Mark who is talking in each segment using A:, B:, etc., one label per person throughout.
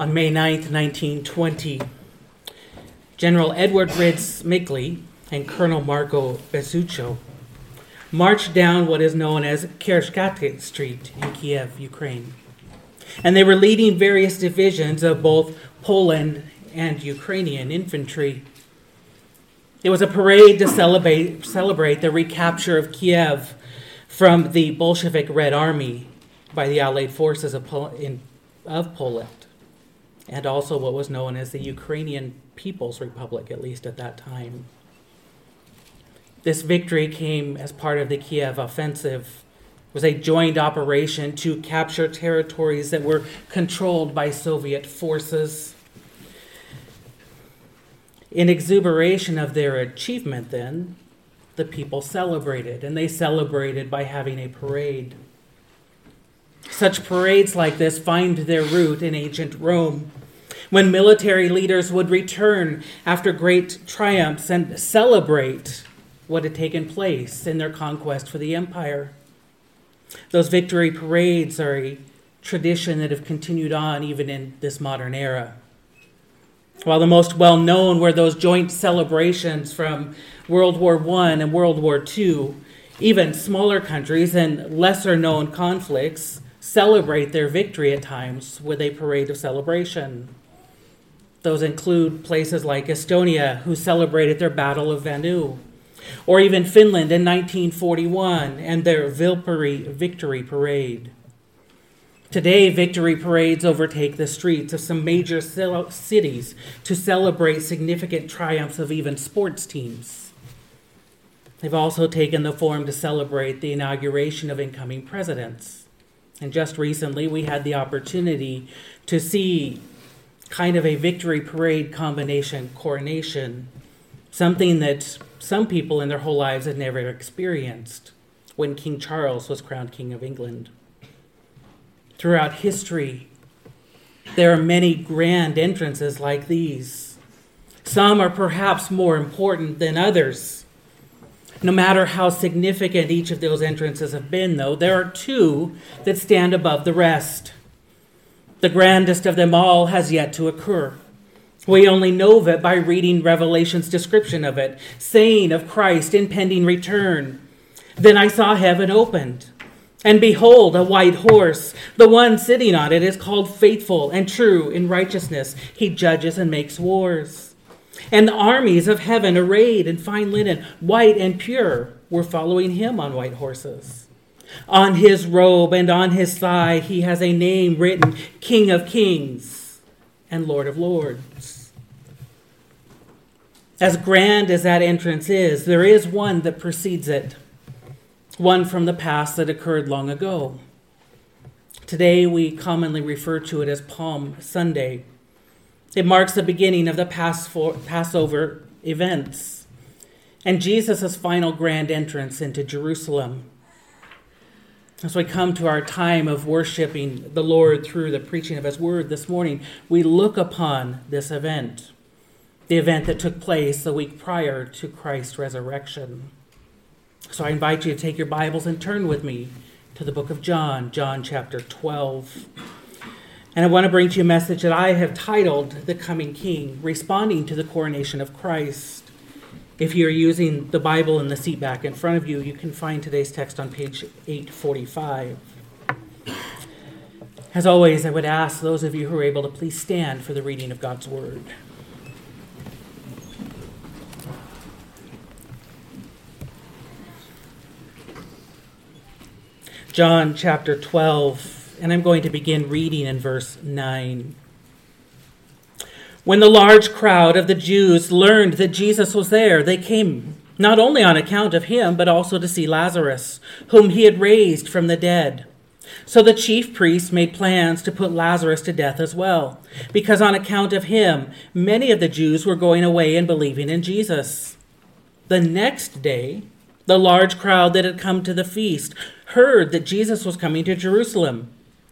A: On May 9, 1920, General Edward Rydz-Śmigły and Colonel Marko Bezruchko marched down what is known as Khreshchatyk Street in Kiev, Ukraine. And they were leading various divisions of both Poland and Ukrainian infantry. It was a parade to celebrate, celebrate the recapture of Kiev from the Bolshevik Red Army by the Allied forces of, Pol- in, of Poland and also what was known as the Ukrainian People's Republic, at least at that time. This victory came as part of the Kiev offensive. It was a joint operation to capture territories that were controlled by Soviet forces. In exuberation of their achievement, then, the people celebrated, and they celebrated by having a parade. Such parades like this find their root in ancient Rome, when military leaders would return after great triumphs and celebrate what had taken place in their conquest for the empire. Those victory parades are a tradition that have continued on even in this modern era. While the most well known were those joint celebrations from World War I and World War II, even smaller countries and lesser known conflicts celebrate their victory at times with a parade of celebration. Those include places like Estonia, who celebrated their Battle of Võnnu, or even Finland in 1941 and their Viipuri Victory Parade. Today, victory parades overtake the streets of some major cities to celebrate significant triumphs of even sports teams. They've also taken the form to celebrate the inauguration of incoming presidents. And just recently, we had the opportunity to see kind of a victory parade combination coronation, something that some people in their whole lives had never experienced when King Charles was crowned King of England. Throughout history, there are many grand entrances like these. Some are perhaps more important than others. No matter how significant each of those entrances have been, though, there are two that stand above the rest. The grandest of them all has yet to occur. We only know of it by reading Revelation's description of it, saying of Christ's impending return. Then I saw heaven opened, and behold, a white horse. The one sitting on it is called faithful and true in righteousness. He judges and makes wars. And the armies of heaven, arrayed in fine linen, white and pure, were following him on white horses. On his robe and on his thigh, he has a name written King of Kings and Lord of Lords. As grand as that entrance is, there is one that precedes it, one from the past that occurred long ago. Today, we commonly refer to it as Palm Sunday. It marks the beginning of the Passover events and Jesus' final grand entrance into Jerusalem. As we come to our time of worshiping the Lord through the preaching of His Word this morning, we look upon this event, the event that took place the week prior to Christ's resurrection. So I invite you to take your Bibles and turn with me to the book of John, John chapter 12. And I want to bring to you a message that I have titled The Coming King, responding to the coronation of Christ. If you're using the Bible in the seat back in front of you, you can find today's text on page 845. As always, I would ask those of you who are able to please stand for the reading of God's Word. John chapter 12, and I'm going to begin reading in verse 9. When the large crowd of the Jews learned that Jesus was there, they came not only on account of him, but also to see Lazarus, whom he had raised from the dead. So the chief priests made plans to put Lazarus to death as well, because on account of him, many of the Jews were going away and believing in Jesus. The next day, the large crowd that had come to the feast heard that Jesus was coming to Jerusalem.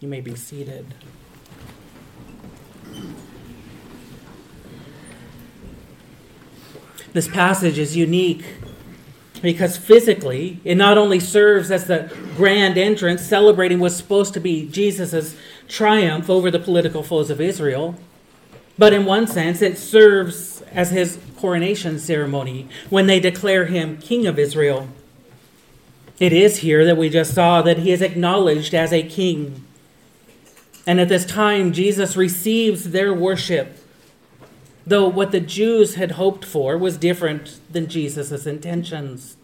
A: You may be seated. This passage is unique because physically it not only serves as the grand entrance celebrating what's supposed to be Jesus' triumph over the political foes of Israel, but in one sense it serves as his coronation ceremony when they declare him King of Israel. It is here that we just saw that he is acknowledged as a king. And at this time, Jesus receives their worship, though what the Jews had hoped for was different than Jesus' intentions.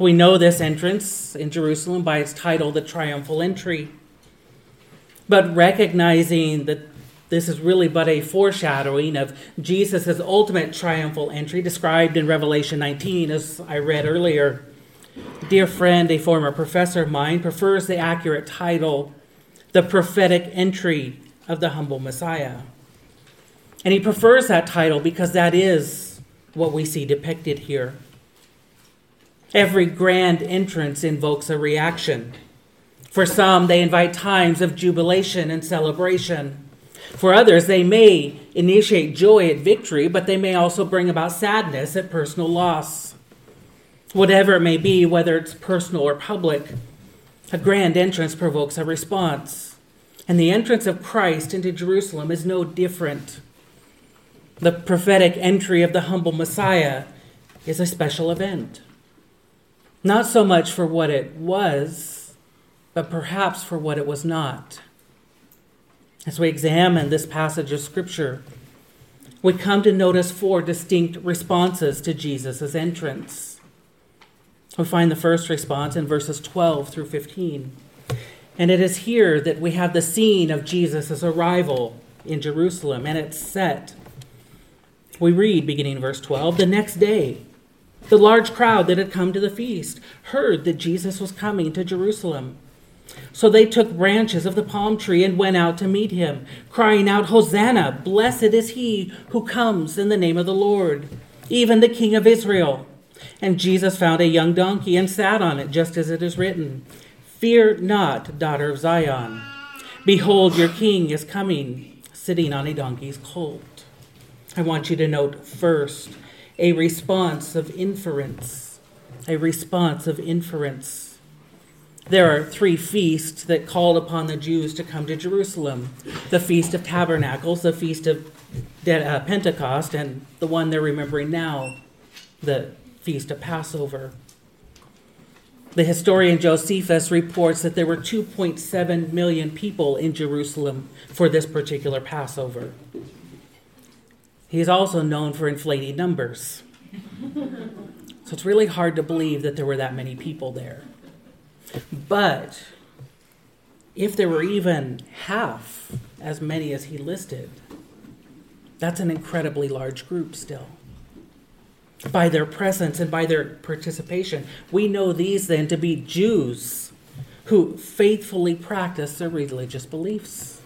A: We know this entrance in Jerusalem by its title, the Triumphal Entry. But recognizing that this is really but a foreshadowing of Jesus' ultimate triumphal entry described in Revelation 19, as I read earlier dear friend, a former professor of mine, prefers the accurate title, The Prophetic Entry of the Humble Messiah. And he prefers that title because that is what we see depicted here. Every grand entrance invokes a reaction. For some, they invite times of jubilation and celebration. For others, they may initiate joy at victory, but they may also bring about sadness at personal loss. Whatever it may be, whether it's personal or public, a grand entrance provokes a response. And the entrance of Christ into Jerusalem is no different. The prophetic entry of the humble Messiah is a special event. Not so much for what it was, but perhaps for what it was not. As we examine this passage of Scripture, we come to notice four distinct responses to Jesus' entrance. We find the first response in verses 12 through 15. And it is here that we have the scene of Jesus' arrival in Jerusalem, and it's set. We read, beginning verse 12, the next day, the large crowd that had come to the feast heard that Jesus was coming to Jerusalem. So they took branches of the palm tree and went out to meet him, crying out, Hosanna! Blessed is he who comes in the name of the Lord, even the King of Israel. And Jesus found a young donkey and sat on it, just as it is written Fear not, daughter of Zion. Behold, your king is coming, sitting on a donkey's colt. I want you to note first a response of inference. A response of inference. There are three feasts that called upon the Jews to come to Jerusalem the Feast of Tabernacles, the Feast of uh, Pentecost, and the one they're remembering now, the feast of Passover. The historian Josephus reports that there were 2.7 million people in Jerusalem for this particular Passover. He is also known for inflating numbers. So it's really hard to believe that there were that many people there. But if there were even half as many as he listed, that's an incredibly large group still by their presence and by their participation. We know these then to be Jews who faithfully practice their religious beliefs.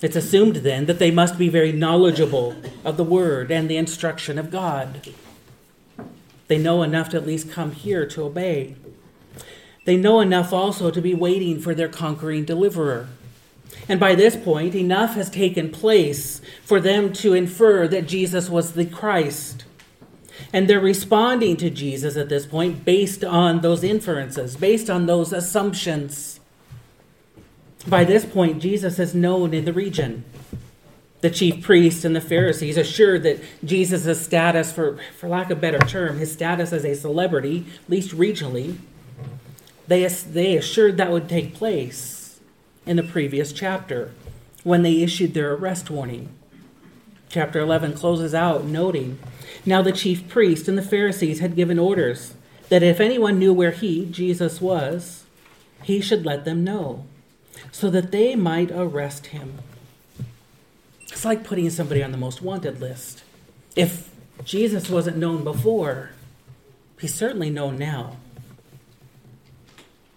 A: It's assumed then that they must be very knowledgeable of the word and the instruction of God. They know enough to at least come here to obey. They know enough also to be waiting for their conquering deliverer. And by this point, enough has taken place for them to infer that Jesus was the Christ and they're responding to Jesus at this point based on those inferences, based on those assumptions. By this point, Jesus is known in the region. The chief priests and the Pharisees assured that Jesus' status, for, for lack of a better term, his status as a celebrity, at least regionally, they, they assured that would take place in the previous chapter when they issued their arrest warning. Chapter 11 closes out noting Now the chief priests and the Pharisees had given orders that if anyone knew where he, Jesus, was, he should let them know, so that they might arrest him. It's like putting somebody on the most wanted list. If Jesus wasn't known before, he's certainly known now.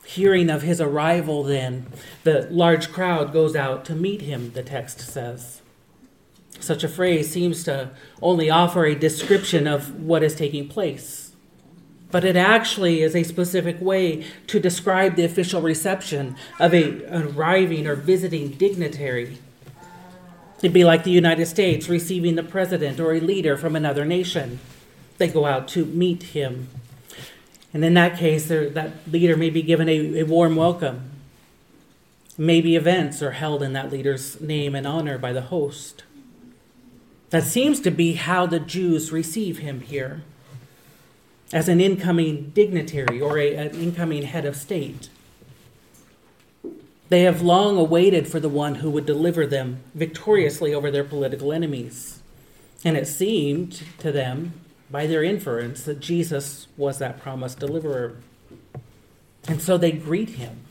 A: Hearing of his arrival, then, the large crowd goes out to meet him, the text says. Such a phrase seems to only offer a description of what is taking place, but it actually is a specific way to describe the official reception of a arriving or visiting dignitary. It'd be like the United States receiving the president or a leader from another nation. They go out to meet him. And in that case, that leader may be given a, a warm welcome. Maybe events are held in that leader's name and honor by the host. That seems to be how the Jews receive him here as an incoming dignitary or a, an incoming head of state. They have long awaited for the one who would deliver them victoriously over their political enemies. And it seemed to them, by their inference, that Jesus was that promised deliverer. And so they greet him.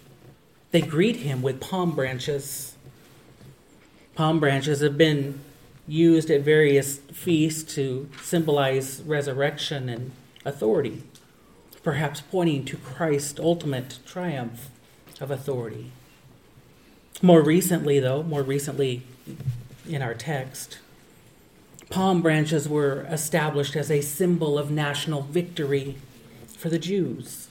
A: They greet him with palm branches. Palm branches have been used at various feasts to symbolize resurrection and authority, perhaps pointing to Christ's ultimate triumph of authority. More recently, though, more recently in our text, palm branches were established as a symbol of national victory for the Jews.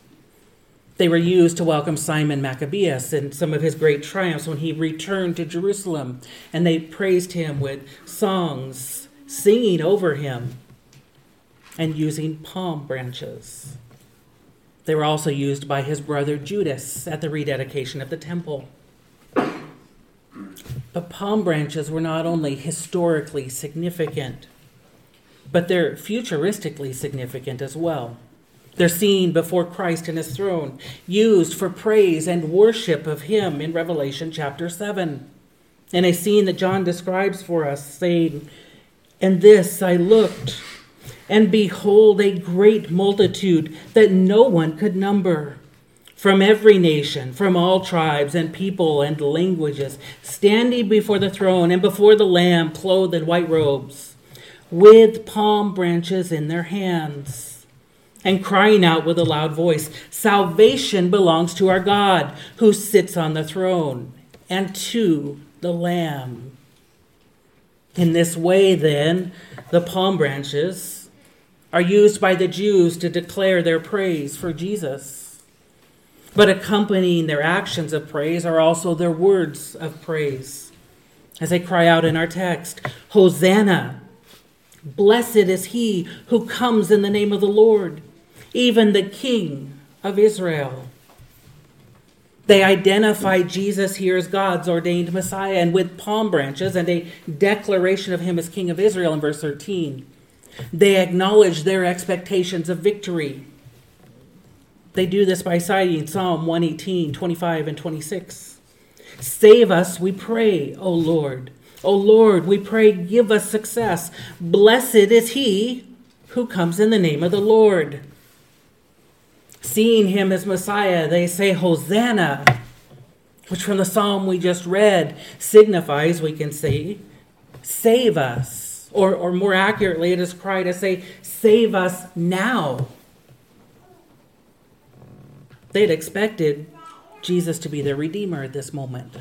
A: They were used to welcome Simon Maccabeus in some of his great triumphs when he returned to Jerusalem, and they praised him with songs, singing over him, and using palm branches. They were also used by his brother Judas at the rededication of the temple. But palm branches were not only historically significant, but they're futuristically significant as well. They're seen before Christ in his throne, used for praise and worship of him in Revelation chapter 7. And a scene that John describes for us, saying, And this I looked, and behold, a great multitude that no one could number from every nation, from all tribes and people and languages, standing before the throne and before the Lamb, clothed in white robes, with palm branches in their hands, and crying out with a loud voice Salvation belongs to our God, who sits on the throne, and to the Lamb. In this way, then, the palm branches are used by the Jews to declare their praise for Jesus. But accompanying their actions of praise are also their words of praise. As they cry out in our text, Hosanna! Blessed is he who comes in the name of the Lord, even the King of Israel. They identify Jesus here as God's ordained Messiah and with palm branches and a declaration of him as King of Israel in verse 13. They acknowledge their expectations of victory they do this by citing Psalm 118, 25, and 26. Save us, we pray, O Lord. O Lord, we pray, give us success. Blessed is he who comes in the name of the Lord. Seeing him as Messiah, they say, Hosanna, which from the psalm we just read signifies, we can see, save us. Or, or more accurately, it is cry to say, save us now. They had expected Jesus to be their Redeemer at this moment.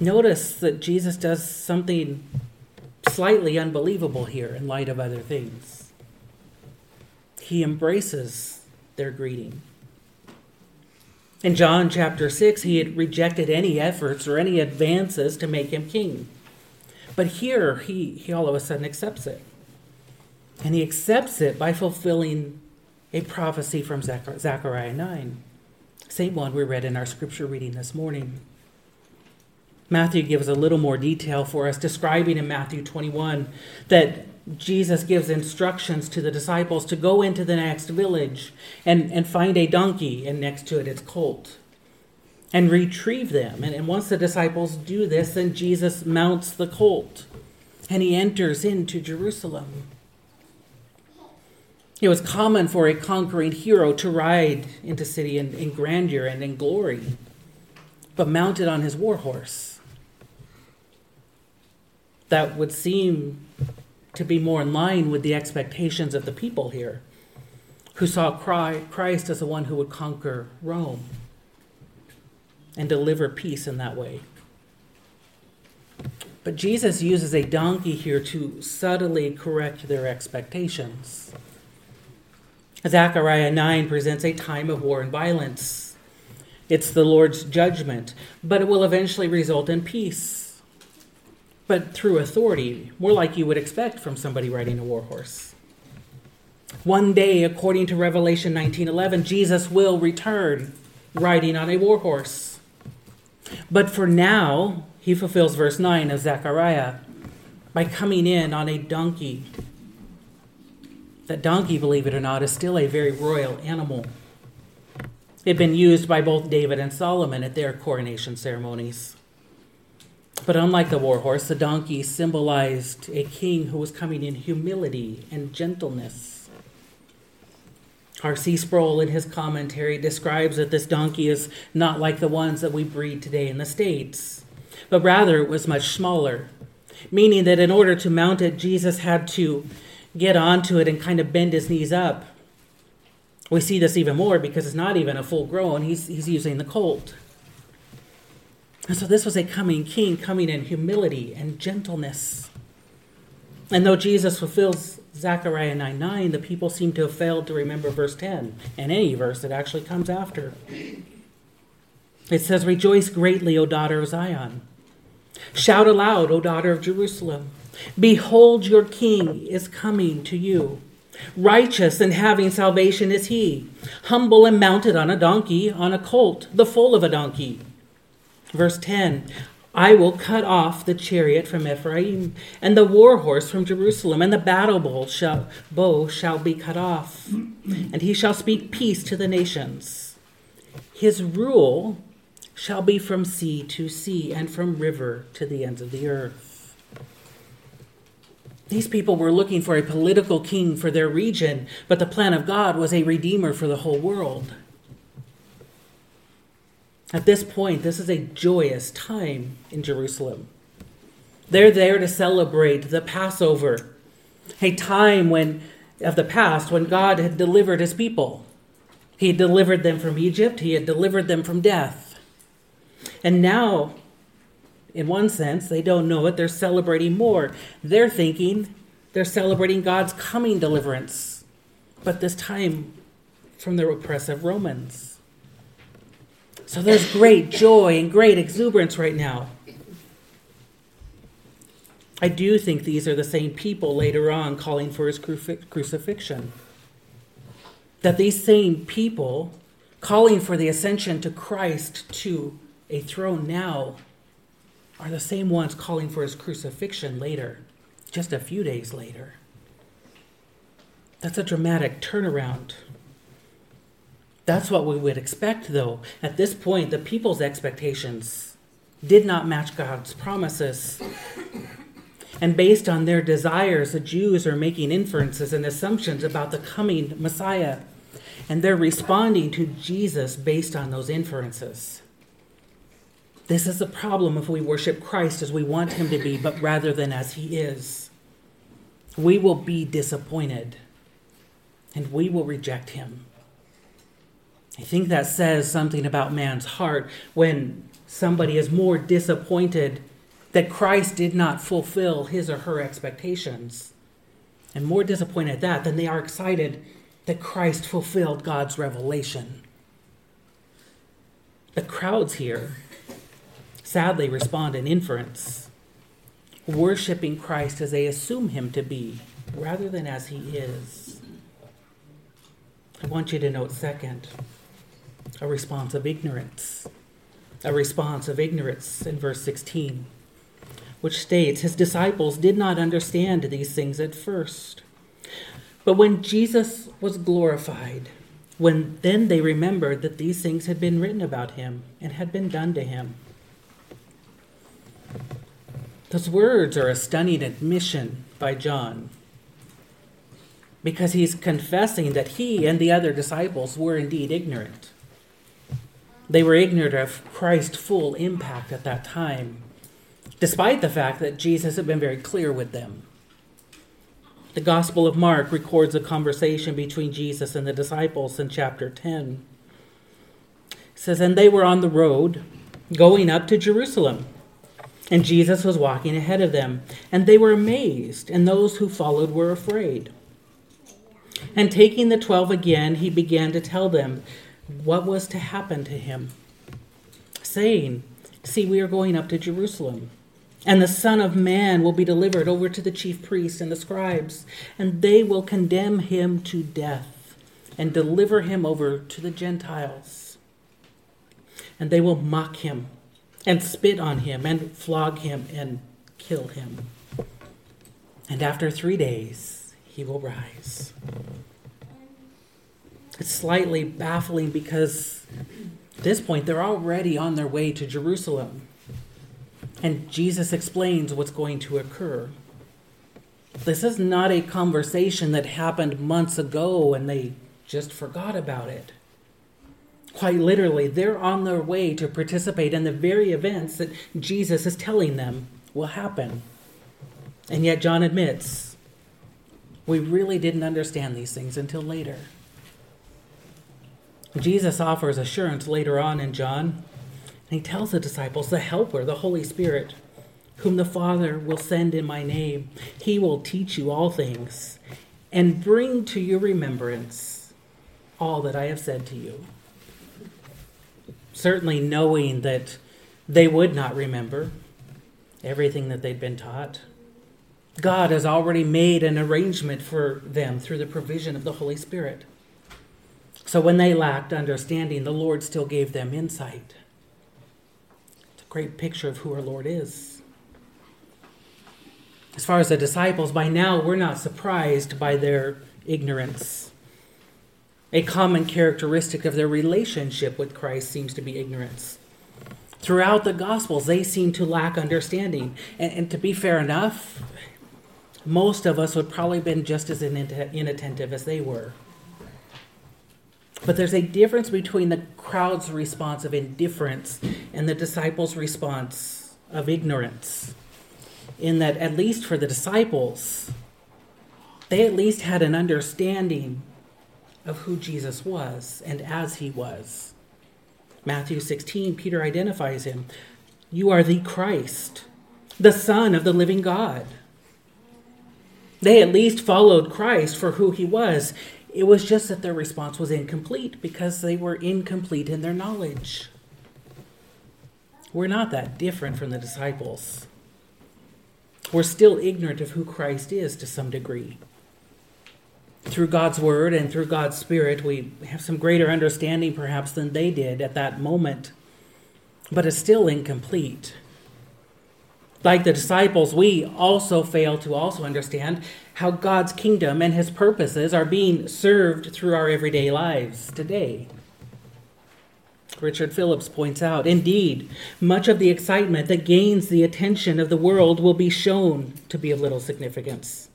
A: Notice that Jesus does something slightly unbelievable here in light of other things. He embraces their greeting. In John chapter 6, he had rejected any efforts or any advances to make him king. But here, he, he all of a sudden accepts it. And he accepts it by fulfilling a prophecy from Zechariah 9, same one we read in our scripture reading this morning. Matthew gives a little more detail for us, describing in Matthew 21 that Jesus gives instructions to the disciples to go into the next village and, and find a donkey, and next to it, its colt, and retrieve them. And, and once the disciples do this, then Jesus mounts the colt and he enters into Jerusalem. It was common for a conquering hero to ride into city in, in grandeur and in glory, but mounted on his war horse. That would seem to be more in line with the expectations of the people here, who saw Christ as the one who would conquer Rome and deliver peace in that way. But Jesus uses a donkey here to subtly correct their expectations. Zechariah 9 presents a time of war and violence. It's the Lord's judgment, but it will eventually result in peace. But through authority, more like you would expect from somebody riding a warhorse. One day, according to Revelation 19:11, Jesus will return riding on a warhorse. But for now, he fulfills verse 9 of Zechariah by coming in on a donkey. That donkey, believe it or not, is still a very royal animal. It had been used by both David and Solomon at their coronation ceremonies. But unlike the war horse, the donkey symbolized a king who was coming in humility and gentleness. R.C. Sproul, in his commentary, describes that this donkey is not like the ones that we breed today in the States but rather it was much smaller, meaning that in order to mount it, Jesus had to get onto it and kind of bend his knees up. We see this even more because it's not even a full grown, he's, he's using the colt. And so this was a coming king, coming in humility and gentleness. And though Jesus fulfills Zechariah 9 9, the people seem to have failed to remember verse 10 and any verse that actually comes after. It says, Rejoice greatly, O daughter of Zion. Shout aloud, O daughter of Jerusalem. Behold, your king is coming to you. Righteous and having salvation is he, humble and mounted on a donkey, on a colt, the foal of a donkey. Verse 10 I will cut off the chariot from Ephraim, and the war horse from Jerusalem, and the battle shall, bow shall be cut off, and he shall speak peace to the nations. His rule shall be from sea to sea and from river to the ends of the earth. These people were looking for a political king for their region, but the plan of God was a redeemer for the whole world. At this point, this is a joyous time in Jerusalem. They're there to celebrate the Passover, a time when of the past when God had delivered his people. He had delivered them from Egypt, he had delivered them from death. And now, in one sense, they don't know it, they're celebrating more. They're thinking they're celebrating God's coming deliverance, but this time from the oppressive Romans. So there's great joy and great exuberance right now. I do think these are the same people later on calling for his crucifixion. That these same people calling for the ascension to Christ to a throne now are the same ones calling for his crucifixion later, just a few days later. That's a dramatic turnaround. That's what we would expect, though. At this point, the people's expectations did not match God's promises. And based on their desires, the Jews are making inferences and assumptions about the coming Messiah. And they're responding to Jesus based on those inferences. This is the problem if we worship Christ as we want him to be, but rather than as he is. We will be disappointed and we will reject him. I think that says something about man's heart when somebody is more disappointed that Christ did not fulfill his or her expectations, and more disappointed at that than they are excited that Christ fulfilled God's revelation. The crowds here sadly respond in inference, worshiping Christ as they assume him to be rather than as he is. I want you to note, second, a response of ignorance. A response of ignorance in verse 16, which states, His disciples did not understand these things at first. But when Jesus was glorified, when then they remembered that these things had been written about him and had been done to him. Those words are a stunning admission by John because he's confessing that he and the other disciples were indeed ignorant. They were ignorant of Christ's full impact at that time, despite the fact that Jesus had been very clear with them. The Gospel of Mark records a conversation between Jesus and the disciples in chapter 10. It says, And they were on the road going up to Jerusalem. And Jesus was walking ahead of them. And they were amazed, and those who followed were afraid. And taking the twelve again, he began to tell them what was to happen to him, saying, See, we are going up to Jerusalem. And the Son of Man will be delivered over to the chief priests and the scribes, and they will condemn him to death and deliver him over to the Gentiles. And they will mock him and spit on him and flog him and kill him. And after three days, he will rise. It's slightly baffling because at this point they're already on their way to Jerusalem. And Jesus explains what's going to occur. This is not a conversation that happened months ago and they just forgot about it. Quite literally, they're on their way to participate in the very events that Jesus is telling them will happen. And yet, John admits, we really didn't understand these things until later. Jesus offers assurance later on in John. And he tells the disciples, the Helper, the Holy Spirit, whom the Father will send in my name, he will teach you all things and bring to your remembrance all that I have said to you. Certainly, knowing that they would not remember everything that they'd been taught. God has already made an arrangement for them through the provision of the Holy Spirit. So when they lacked understanding, the Lord still gave them insight. It's a great picture of who our Lord is. As far as the disciples, by now we're not surprised by their ignorance. A common characteristic of their relationship with Christ seems to be ignorance. Throughout the Gospels, they seem to lack understanding. And, and to be fair enough, most of us would probably have been just as inattentive as they were. But there's a difference between the crowd's response of indifference and the disciples' response of ignorance. In that, at least for the disciples, they at least had an understanding of who Jesus was and as he was. Matthew 16, Peter identifies him You are the Christ, the Son of the living God. They at least followed Christ for who he was. It was just that their response was incomplete because they were incomplete in their knowledge. We're not that different from the disciples. We're still ignorant of who Christ is to some degree. Through God's Word and through God's Spirit, we have some greater understanding perhaps than they did at that moment, but it's still incomplete. Like the disciples, we also fail to also understand how God's kingdom and his purposes are being served through our everyday lives today. Richard Phillips points out indeed, much of the excitement that gains the attention of the world will be shown to be of little significance,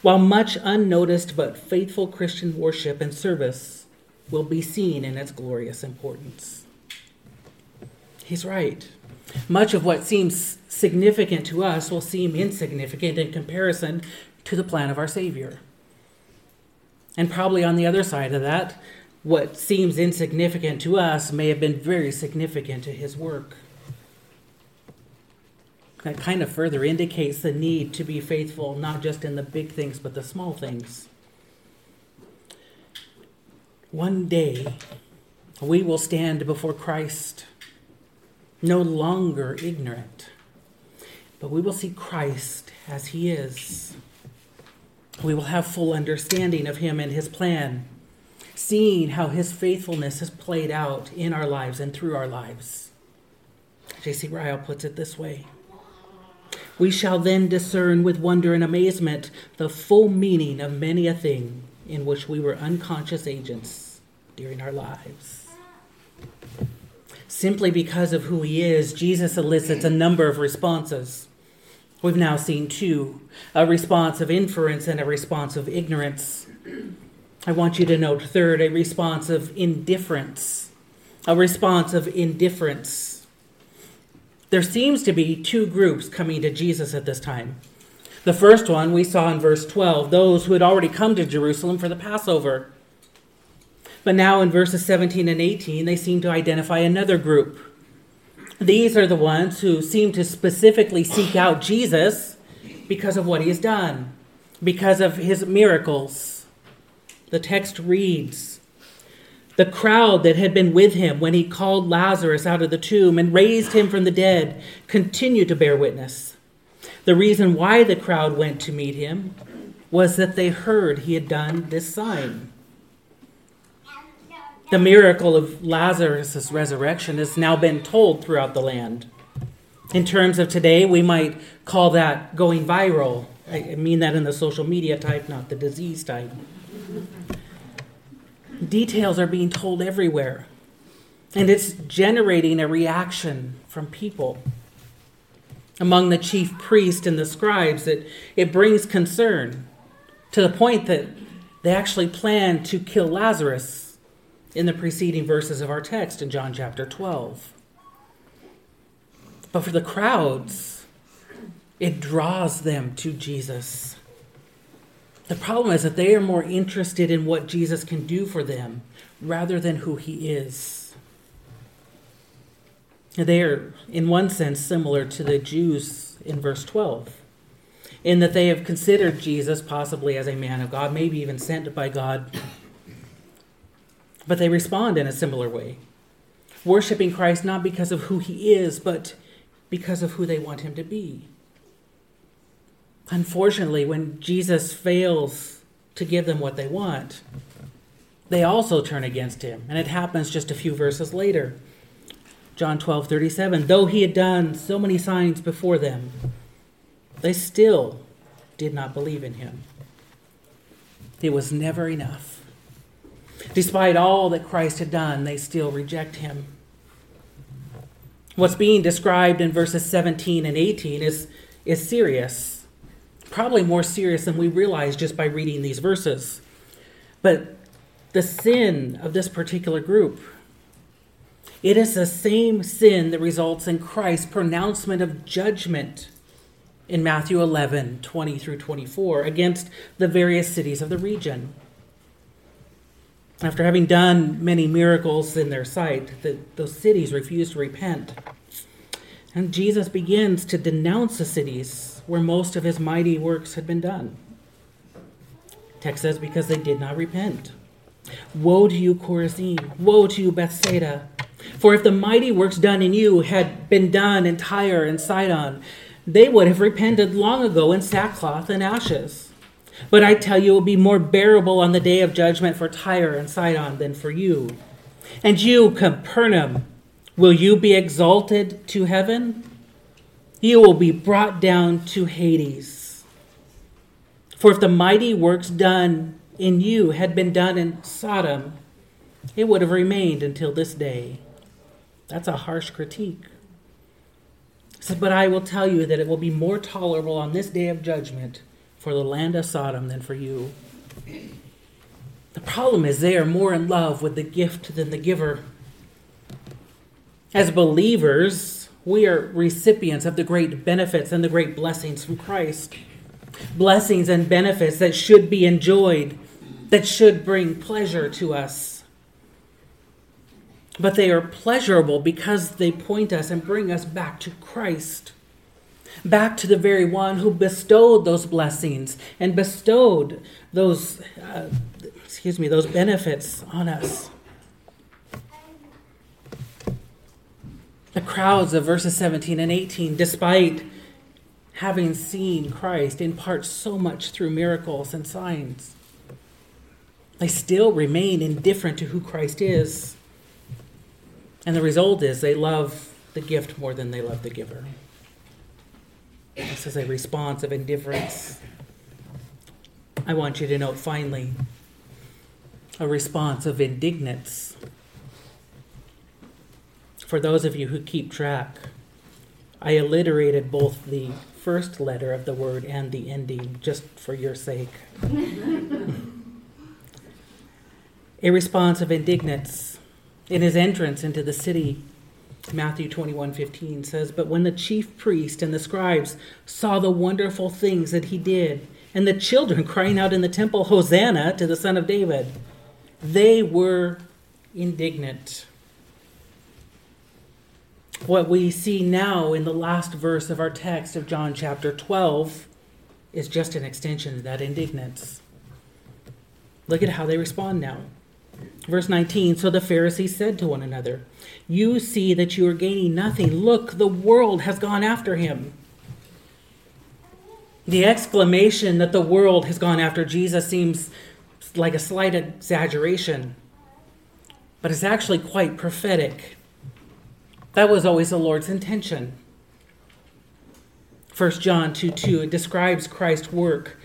A: while much unnoticed but faithful Christian worship and service will be seen in its glorious importance. He's right. Much of what seems significant to us will seem insignificant in comparison to the plan of our Savior. And probably on the other side of that, what seems insignificant to us may have been very significant to his work. That kind of further indicates the need to be faithful, not just in the big things, but the small things. One day, we will stand before Christ, no longer ignorant, but we will see Christ as he is we will have full understanding of him and his plan, seeing how his faithfulness has played out in our lives and through our lives. J.C. Ryle puts it this way We shall then discern with wonder and amazement the full meaning of many a thing in which we were unconscious agents during our lives. Simply because of who he is, Jesus elicits a number of responses We've now seen two a response of inference and a response of ignorance. I want you to note, third, a response of indifference. A response of indifference. There seems to be two groups coming to Jesus at this time. The first one we saw in verse 12, those who had already come to Jerusalem for the Passover. But now in verses 17 and 18, they seem to identify another group. These are the ones who seem to specifically seek out Jesus because of what he has done, because of his miracles. The text reads The crowd that had been with him when he called Lazarus out of the tomb and raised him from the dead continued to bear witness. The reason why the crowd went to meet him was that they heard he had done this sign. The miracle of Lazarus' resurrection has now been told throughout the land. In terms of today, we might call that going viral. I mean that in the social media type, not the disease type. Details are being told everywhere, and it's generating a reaction from people. Among the chief priests and the scribes, it, it brings concern to the point that they actually plan to kill Lazarus in the preceding verses of our text in John chapter 12. But for the crowds, it draws them to Jesus. The problem is that they are more interested in what Jesus can do for them rather than who he is. They are, in one sense, similar to the Jews in verse 12, in that they have considered Jesus possibly as a man of God, maybe even sent by God but they respond in a similar way, worshiping Christ not because of who he is, but because of who they want him to be. Unfortunately, when Jesus fails to give them what they want, they also turn against him. And it happens just a few verses later. John 12, 37. Though he had done so many signs before them, they still did not believe in him. It was never enough. Despite all that Christ had done, they still reject him. What's being described in verses 17 and 18 is, is serious, probably more serious than we realize just by reading these verses. But the sin of this particular group, it is the same sin that results in Christ's pronouncement of judgment in Matthew 11 20 through 24 against the various cities of the region after having done many miracles in their sight, the, those cities refused to repent. And Jesus begins to denounce the cities where most of his mighty works had been done. Text says, because they did not repent. Woe to you, Chorazin! Woe to you, Bethsaida! For if the mighty works done in you had been done in Tyre and Sidon, they would have repented long ago in sackcloth and ashes. But I tell you, it will be more bearable on the day of judgment for Tyre and Sidon than for you. And you, Capernaum, will you be exalted to heaven? You will be brought down to Hades. For if the mighty works done in you had been done in Sodom, it would have remained until this day. That's a harsh critique. But I will tell you that it will be more tolerable on this day of judgment for the land of Sodom than for you. The problem is they are more in love with the gift than the giver. As believers, we are recipients of the great benefits and the great blessings from Christ. Blessings and benefits that should be enjoyed, that should bring pleasure to us. But they are pleasurable because they point us and bring us back to Christ back to the very one who bestowed those blessings and bestowed those, uh, excuse me, those benefits on us. The crowds of verses 17 and 18, despite having seen Christ impart so much through miracles and signs, they still remain indifferent to who Christ is. And the result is they love the gift more than they love the giver. This is a response of indifference. I want you to note finally a response of indignance. For those of you who keep track, I alliterated both the first letter of the word and the ending just for your sake. a response of indignance in his entrance into the city. Matthew 21 15 says, But when the chief priest and the scribes saw the wonderful things that he did, and the children crying out in the temple, Hosanna to the Son of David, they were indignant. What we see now in the last verse of our text of John chapter 12 is just an extension of that indignance. Look at how they respond now. Verse 19 So the Pharisees said to one another, You see that you are gaining nothing. Look, the world has gone after him. The exclamation that the world has gone after Jesus seems like a slight exaggeration, but it's actually quite prophetic. That was always the Lord's intention. 1 John 2 2, it describes Christ's work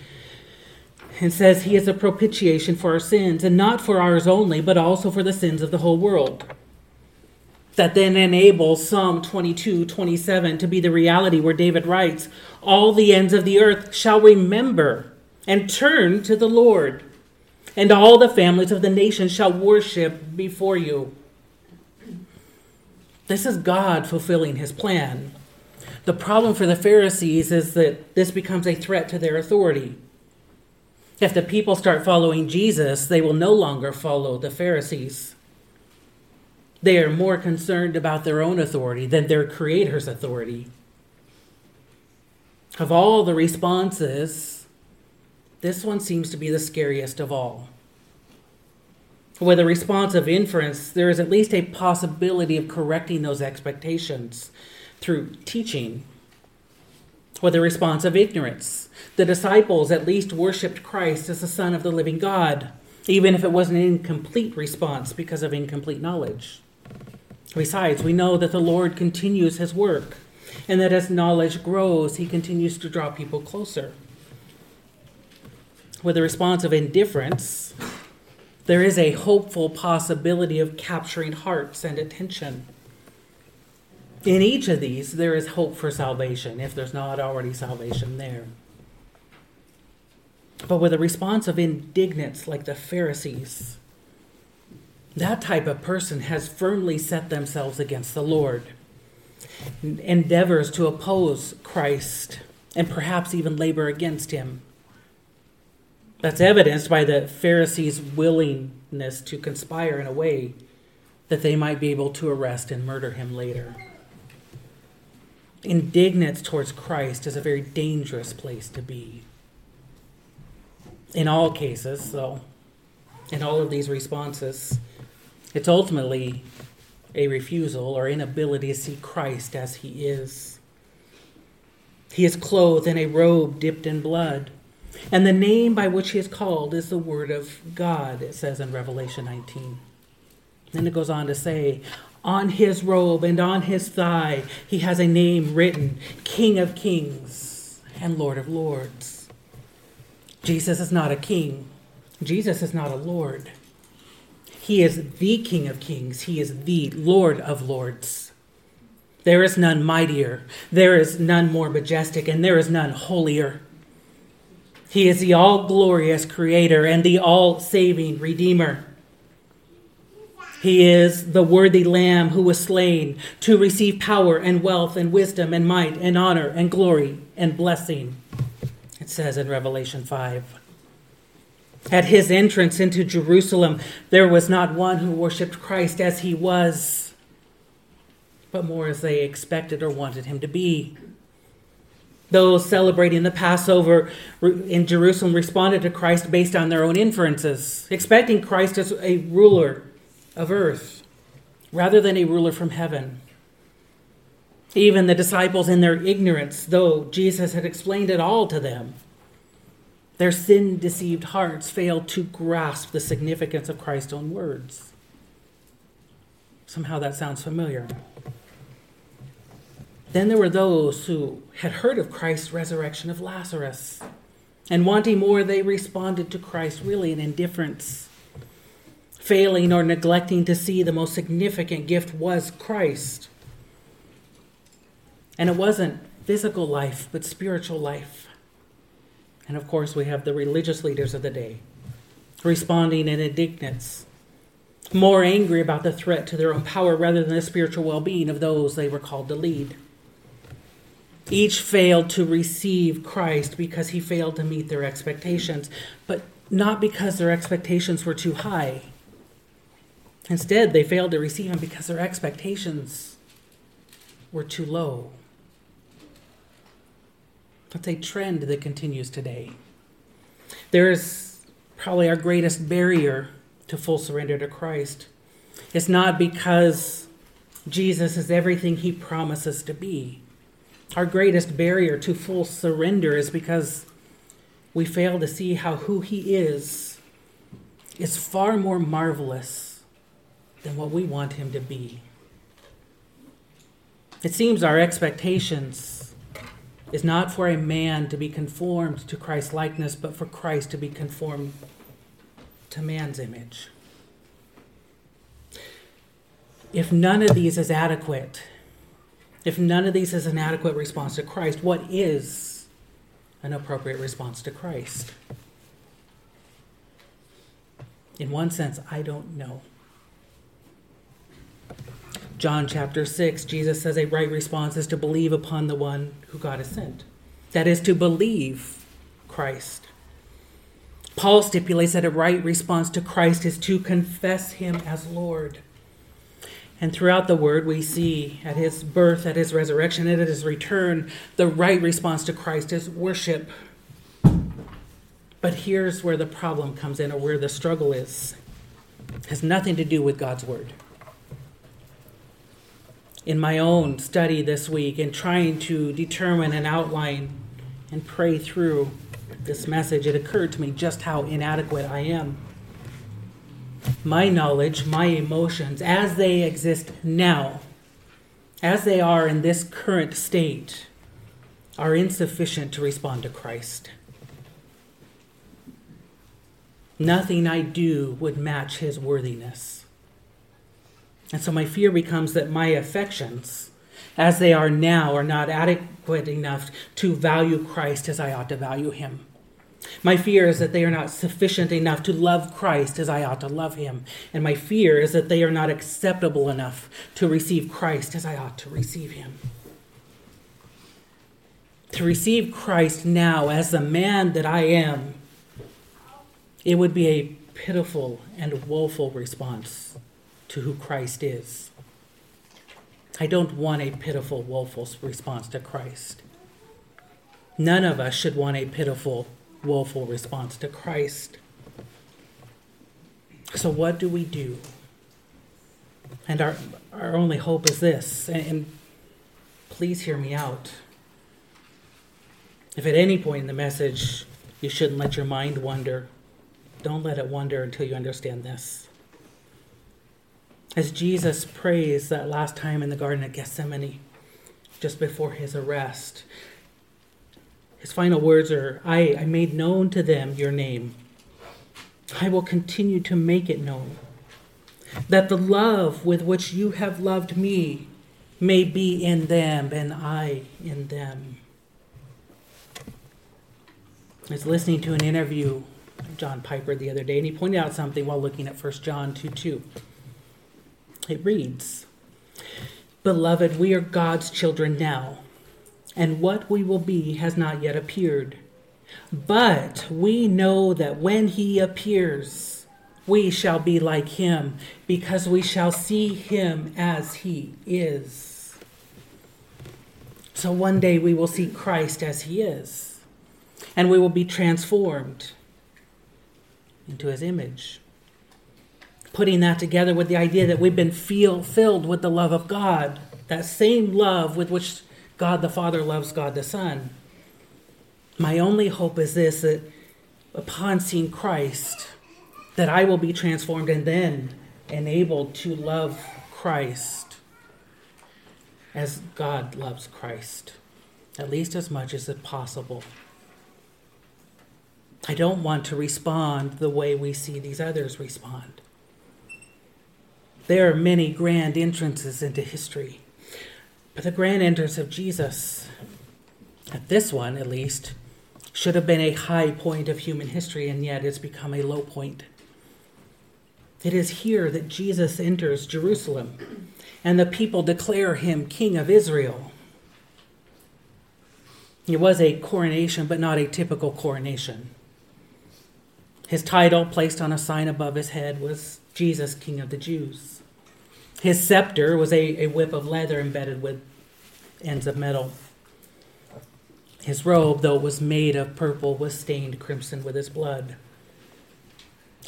A: and says he is a propitiation for our sins, and not for ours only, but also for the sins of the whole world. That then enables Psalm 22 27 to be the reality where David writes, All the ends of the earth shall remember and turn to the Lord, and all the families of the nations shall worship before you. This is God fulfilling his plan. The problem for the Pharisees is that this becomes a threat to their authority. If the people start following Jesus, they will no longer follow the Pharisees. They are more concerned about their own authority than their Creator's authority. Of all the responses, this one seems to be the scariest of all. With a response of inference, there is at least a possibility of correcting those expectations through teaching. With a response of ignorance, the disciples at least worshiped Christ as the Son of the living God, even if it was an incomplete response because of incomplete knowledge. Besides, we know that the Lord continues his work, and that as knowledge grows, he continues to draw people closer. With a response of indifference, there is a hopeful possibility of capturing hearts and attention. In each of these, there is hope for salvation if there's not already salvation there. But with a response of indignance like the Pharisees, that type of person has firmly set themselves against the Lord, endeavors to oppose Christ, and perhaps even labor against him. That's evidenced by the Pharisees' willingness to conspire in a way that they might be able to arrest and murder him later. Indignance towards Christ is a very dangerous place to be. In all cases, though, in all of these responses, it's ultimately a refusal or inability to see Christ as he is. He is clothed in a robe dipped in blood. And the name by which he is called is the Word of God, it says in Revelation 19. Then it goes on to say, On his robe and on his thigh, he has a name written King of Kings and Lord of Lords. Jesus is not a king, Jesus is not a Lord. He is the King of Kings, he is the Lord of Lords. There is none mightier, there is none more majestic, and there is none holier. He is the all glorious Creator and the all saving Redeemer. He is the worthy Lamb who was slain to receive power and wealth and wisdom and might and honor and glory and blessing. It says in Revelation 5. At his entrance into Jerusalem, there was not one who worshiped Christ as he was, but more as they expected or wanted him to be. Those celebrating the Passover in Jerusalem responded to Christ based on their own inferences, expecting Christ as a ruler of earth rather than a ruler from heaven. Even the disciples, in their ignorance, though Jesus had explained it all to them, their sin deceived hearts failed to grasp the significance of Christ's own words. Somehow that sounds familiar. Then there were those who had heard of Christ's resurrection of Lazarus. And wanting more, they responded to Christ really in indifference, failing or neglecting to see the most significant gift was Christ. And it wasn't physical life, but spiritual life. And of course, we have the religious leaders of the day responding in indignance, more angry about the threat to their own power rather than the spiritual well being of those they were called to lead. Each failed to receive Christ because he failed to meet their expectations, but not because their expectations were too high. Instead, they failed to receive him because their expectations were too low. That's a trend that continues today. There is probably our greatest barrier to full surrender to Christ. It's not because Jesus is everything he promises to be. Our greatest barrier to full surrender is because we fail to see how who he is is far more marvelous than what we want him to be. It seems our expectations is not for a man to be conformed to Christ's likeness, but for Christ to be conformed to man's image. If none of these is adequate, if none of these is an adequate response to Christ, what is an appropriate response to Christ? In one sense, I don't know. John chapter 6, Jesus says a right response is to believe upon the one who God has sent. That is to believe Christ. Paul stipulates that a right response to Christ is to confess him as Lord. And throughout the word, we see at his birth, at his resurrection, and at his return, the right response to Christ is worship. But here's where the problem comes in, or where the struggle is. It has nothing to do with God's word. In my own study this week, in trying to determine and outline and pray through this message, it occurred to me just how inadequate I am. My knowledge, my emotions, as they exist now, as they are in this current state, are insufficient to respond to Christ. Nothing I do would match his worthiness. And so my fear becomes that my affections, as they are now, are not adequate enough to value Christ as I ought to value him. My fear is that they are not sufficient enough to love Christ as I ought to love him. And my fear is that they are not acceptable enough to receive Christ as I ought to receive him. To receive Christ now as the man that I am, it would be a pitiful and woeful response to who Christ is. I don't want a pitiful, woeful response to Christ. None of us should want a pitiful, woeful response to Christ. So, what do we do? And our, our only hope is this, and, and please hear me out. If at any point in the message you shouldn't let your mind wander, don't let it wander until you understand this. As Jesus prays that last time in the Garden of Gethsemane, just before his arrest, his final words are I, I made known to them your name. I will continue to make it known. That the love with which you have loved me may be in them and I in them. I was listening to an interview of John Piper the other day, and he pointed out something while looking at 1 John 2 2. It reads, Beloved, we are God's children now and what we will be has not yet appeared. But we know that when he appears, we shall be like him, because we shall see him as he is. So one day we will see Christ as he is, and we will be transformed into his image. Putting that together with the idea that we've been feel, filled with the love of God, that same love with which God the Father loves God the Son. My only hope is this that upon seeing Christ, that I will be transformed and then enabled to love Christ as God loves Christ, at least as much as possible. I don't want to respond the way we see these others respond. There are many grand entrances into history But the grand entrance of Jesus, at this one at least, should have been a high point of human history, and yet it's become a low point. It is here that Jesus enters Jerusalem, and the people declare him King of Israel. It was a coronation, but not a typical coronation. His title, placed on a sign above his head, was Jesus, King of the Jews. His scepter was a, a whip of leather embedded with ends of metal. His robe, though it was made of purple, was stained crimson with his blood.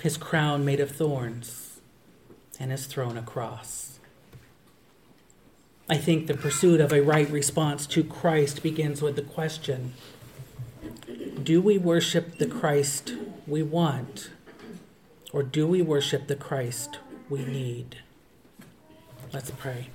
A: His crown made of thorns, and his throne a cross. I think the pursuit of a right response to Christ begins with the question Do we worship the Christ we want, or do we worship the Christ we need? Let's pray.